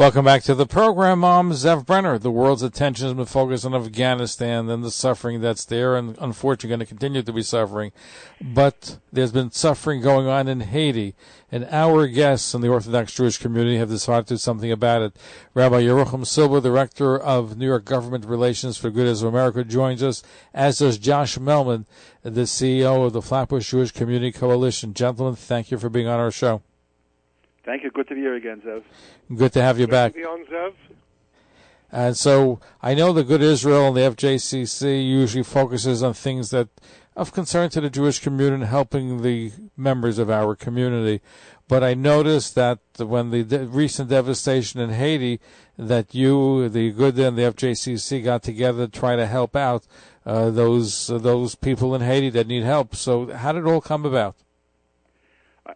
Welcome back to the program. I'm Zev Brenner. The world's attention has been focused on Afghanistan and the suffering that's there, and unfortunately going to continue to be suffering. But there's been suffering going on in Haiti, and our guests in the Orthodox Jewish community have decided to do something about it. Rabbi Yerucham Silber, Director of New York Government Relations for Agudath Israel America, joins us, as does Josh Melman, the CEO of the Flatbush Jewish Community Coalition. Gentlemen, thank you for being on our show. Thank you. Good to be here again, Zev. Good to have you back. Be on Zev. And so I know the Agudath Israel and the FJCC usually focuses on things that are of concern to the Jewish community and helping the members of our community. But I noticed that when the de- recent devastation in Haiti, that you, the Good and the FJCC got together to try to help out uh, those uh, those people in Haiti that need help. So how did it all come about?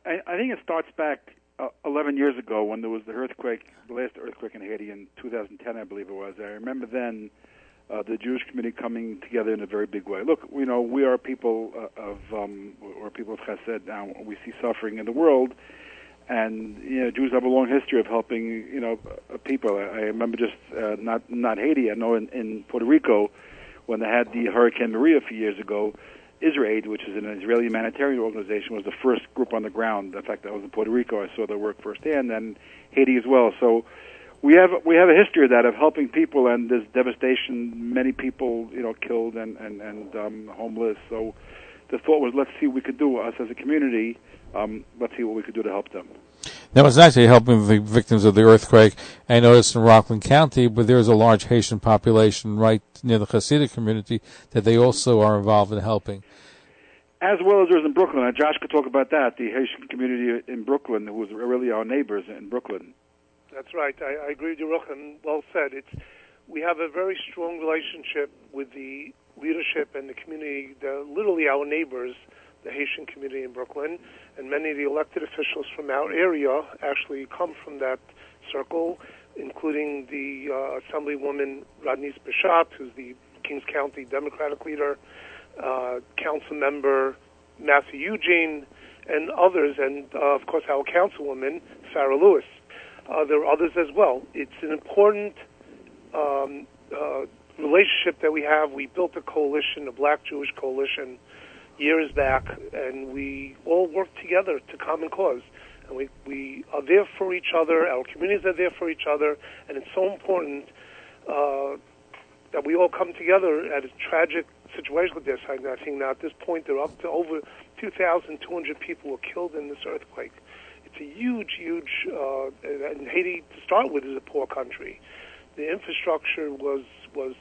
I, I think it starts back uh, 11 years ago when there was the earthquake, the last earthquake in Haiti in 2010, I believe it was. I remember then uh, the Jewish community coming together in a very big way. Look, you know, we are people uh, of, um, or people of Chesed. Now we see suffering in the world, and you know, Jews have a long history of helping, you know, uh, people. I, I remember just uh, not not Haiti. I know in, in Puerto Rico when they had the Hurricane Maria a few years ago. IsraAid, which is an Israeli humanitarian organization, was the first group on the ground. In fact, I was in Puerto Rico. I saw their work firsthand, and Haiti as well. So we have we have a history of that of helping people, and there's devastation. Many people, you know, killed and and and um, homeless. So the thought was, let's see what we could do us as a community. Um, let's see what we could do to help them. That was actually helping the victims of the earthquake. I noticed in Rockland County, but there's a large Haitian population right near the Hasidic community that they also are involved in helping. As well as there's in Brooklyn. And Josh could talk about that. The Haitian community in Brooklyn, who's really our neighbors in Brooklyn. That's right. I, I agree with you, Ruchan. Well said. It's we have a very strong relationship with the leadership and the community. They're literally our neighbors, the Haitian community in Brooklyn, and many of the elected officials from our area actually come from that circle, including the uh, Assemblywoman Rodneyse Bichotte, who's the Kings County Democratic leader, uh, Council Member Mathieu Eugene, and others, and uh, of course our Councilwoman Farah Louis. Uh, there are others as well. It's an important um, uh, relationship that we have. We built a coalition, a Black Jewish coalition, years back, and we all work together to common cause. And we, we are there for each other. Our communities are there for each other, and it's so important uh, that we all come together at a tragic situation like this. I, think now at this point there are up to over 2,200 people were killed in this earthquake. It's a huge, huge. Uh, and Haiti, to start with, is a poor country. The infrastructure was was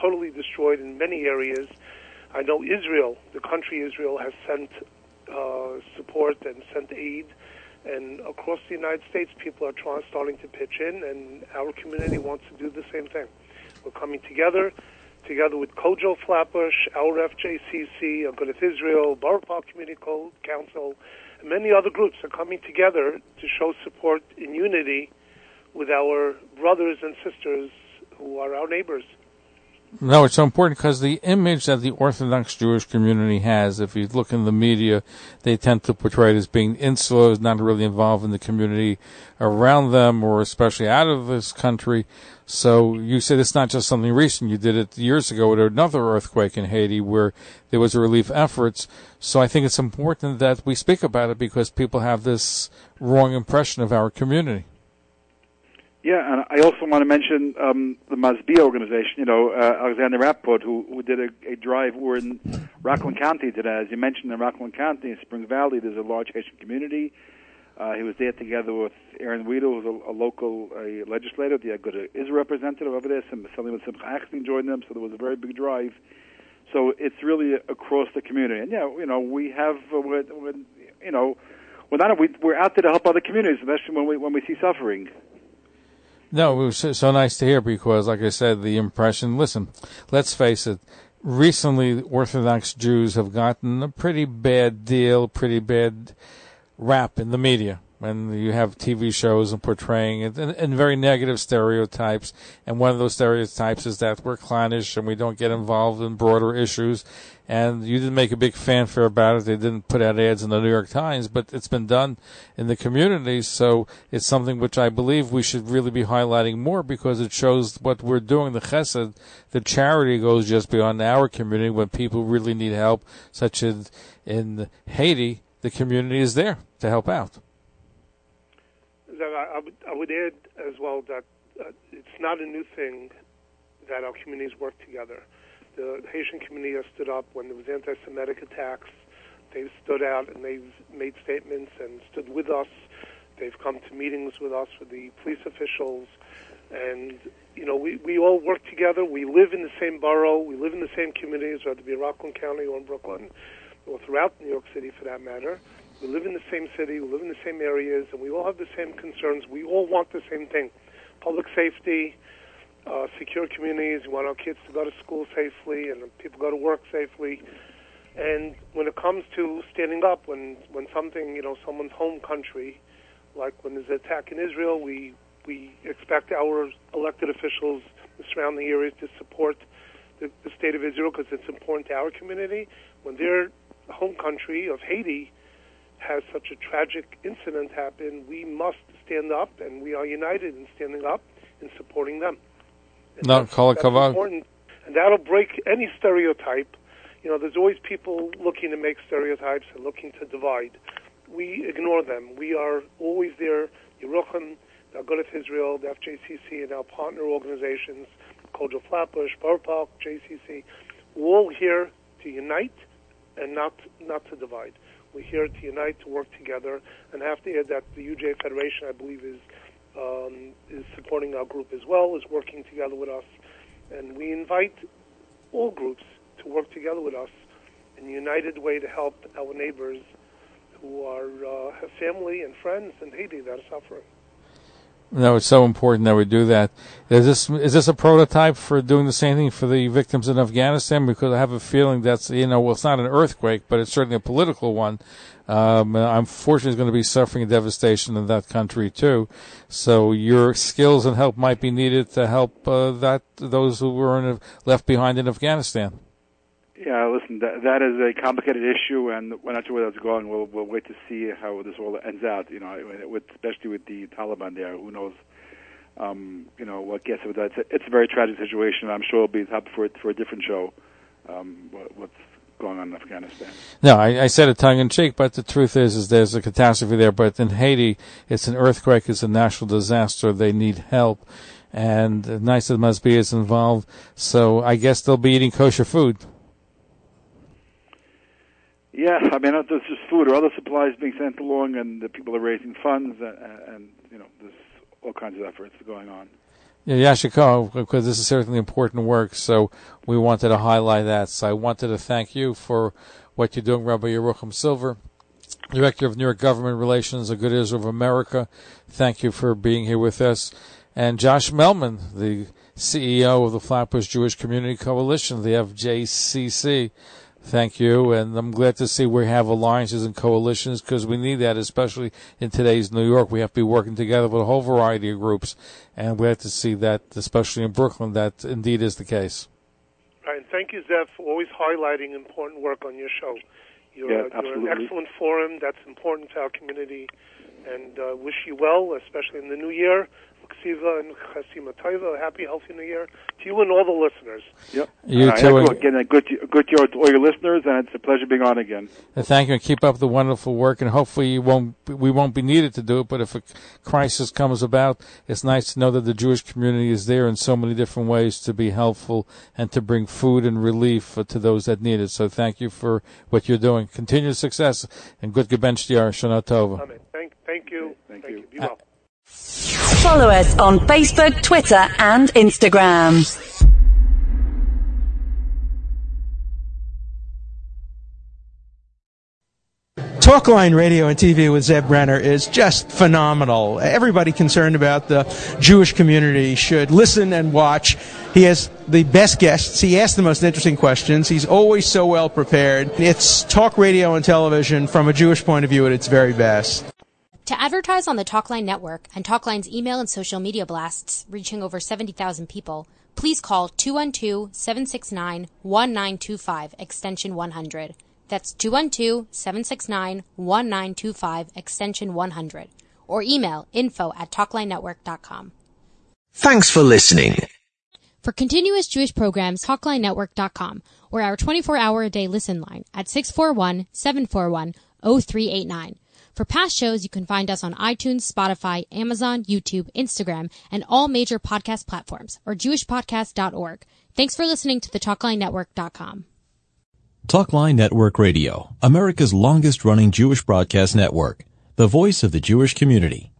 totally destroyed in many areas. I know Israel, the country Israel, has sent uh, support and sent aid, and across the United States, people are trying, starting to pitch in, and our community wants to do the same thing. We're coming together, together with COJO Flatbush, our FJCC, Agudath Israel, Borough Park Community Council, and many other groups are coming together to show support in unity with our brothers and sisters who are our neighbors. No, it's so important because the image that the Orthodox Jewish community has, if you look in the media, they tend to portray it as being insular, as not really involved in the community around them or especially out of this country. So you said it's not just something recent. You did it years ago with another earthquake in Haiti where there was a relief efforts. So I think it's important that we speak about it because people have this wrong impression of our community. Yeah, and I also want to mention um, the Masbia organization. You know, uh, Alexander Rapaport, who, who did a, a drive. We're in Rockland County today. As you mentioned, in Rockland County, in Spring Valley, there's a large Haitian community. Uh, he was there together with Aron Wieder, who's a, a local a legislator. The Aguda is a representative over there. Some Salim Simcha Axling joined them, so there was a very big drive. So it's really across the community. And yeah, you know, we have, uh, we're, we're, you know, we're not we, we're out there to help other communities, especially when we when we see suffering. No, it was so, nice to hear because, like I said, the impression. Listen, let's face it. Recently, Orthodox Jews have gotten a pretty bad deal, pretty bad rap in the media when you have TV shows and portraying it and, and, very negative stereotypes. And one of those stereotypes is that we're clownish and we don't get involved in broader issues. And you didn't make a big fanfare about it. They didn't put out ads in the New York Times, but it's been done in the community. So it's something which I believe we should really be highlighting more because it shows what we're doing. The chesed, the charity goes just beyond our community when people really need help, such as in Haiti. The community is there to help out that I, I, would, I would add as well that uh, it's not a new thing that our communities work together. The Haitian community has stood up when there was anti-Semitic attacks. They've stood out and they've made statements and stood with us. They've come to meetings with us with the police officials, and you know we we all work together. We live in the same borough. We live in the same communities, whether it be Rockland County or in Brooklyn, or throughout New York City for that matter. We live in the same city, we live in the same areas, and we all have the same concerns. We all want the same thing public safety, uh, secure communities. We want our kids to go to school safely and people go to work safely. And when it comes to standing up, when, when something, you know, someone's home country, like when there's an attack in Israel, we, we expect our elected officials in the surrounding areas to support the, the state of Israel because it's important to our community. When their home country of Haiti has such a tragic incident happen, we must stand up, and we are united in standing up and supporting them. And no, call it important, and that'll break any stereotype. You know, there's always people looking to make stereotypes and looking to divide. We ignore them. We are always there. Yerucham, the Agudath Israel, the FJCC, and our partner organizations, COJO Flatbush, Park, JCC, we're all here to unite and not not to divide. We're here to unite, to work together, and I have to add that the UJA Federation, I believe, is um, is supporting our group as well, is working together with us, and we invite all groups to work together with us in a united way to help our neighbors who are uh, family and friends in Haiti that are suffering. No, it's so important that we do that. Is this is this a prototype for doing the same thing for the victims in Afghanistan? Because I have a feeling that's you know well, it's not an earthquake, but it's certainly a political one. Um, unfortunately, is going to be suffering devastation in that country too. So your skills and help might be needed to help uh, that those who were in, left behind in Afghanistan. Yeah, listen, that, that is a complicated issue, and we're not sure where that's going. We'll, we'll wait to see how this all ends out. You know, with, especially with the Taliban there, who knows? Um, you know what gets with that. It's a, it's a very tragic situation. I'm sure it'll be up for for a different show. Um, what, what's going on in Afghanistan? No, I, I said it tongue in cheek, but the truth is, is there's a catastrophe there. But in Haiti, it's an earthquake. It's a national disaster. They need help, and nice it must be, it's involved. So I guess they'll be eating kosher food. Yeah, I mean, there's just food or other supplies being sent along, and the people are raising funds, and, and you know, there's all kinds of efforts going on. Yeah, Yasher koach, because this is certainly important work, so we wanted to highlight that. So I wanted to thank you for what you're doing, Rabbi Yerucham Silber, Director of New York Government Relations, Agudath Israel of America. Thank you for being here with us. And Josh Melman, the CEO of the Flatbush Jewish Community Coalition, the FJCC. Thank you, and I'm glad to see we have alliances and coalitions because we need that, especially in today's New York. We have to be working together with a whole variety of groups, and we have to see that, especially in Brooklyn, that indeed is the case. Right, and thank you, Zev, for always highlighting important work on your show. You're, yeah, a, you're an excellent forum that's important to our community, and uh, wish you well, especially in the new year. Ksiva and Chasima Taiva. Happy, healthy New Year to you and all the listeners. Yep. You uh, too. Again, a good, good year to all your listeners, and it's a pleasure being on again. thank you, and keep up the wonderful work. And hopefully, you won't we won't be needed to do it. But if a crisis comes about, it's nice to know that the Jewish community is there in so many different ways to be helpful and to bring food and relief to those that need it. So, thank you for what you're doing. Continued success and good gebench Shana Tova. Amen. Thank, thank you. Thank, thank you. you. Be well. Follow us on Facebook, Twitter, and Instagram. Talkline Radio and TV with Zev Brenner is just phenomenal. Everybody concerned about the Jewish community should listen and watch. He has the best guests. He asks the most interesting questions. He's always so well prepared. It's talk radio and television from a Jewish point of view at its very best. To advertise on the Talkline network and Talkline's email and social media blasts reaching over 70,000 people, please call 212-769-1925 extension 100. That's 212-769-1925 extension 100 or email info at talklinenetwork.com. Thanks for listening. For continuous Jewish programs, talklinenetwork.com or our 24-hour a day listen line at 641-741-0389. For past shows, you can find us on iTunes, Spotify, Amazon, YouTube, Instagram, and all major podcast platforms or jewishpodcast.org. Thanks for listening to the talklinenetwork.com. Talkline Network Radio, America's longest running Jewish broadcast network, the voice of the Jewish community.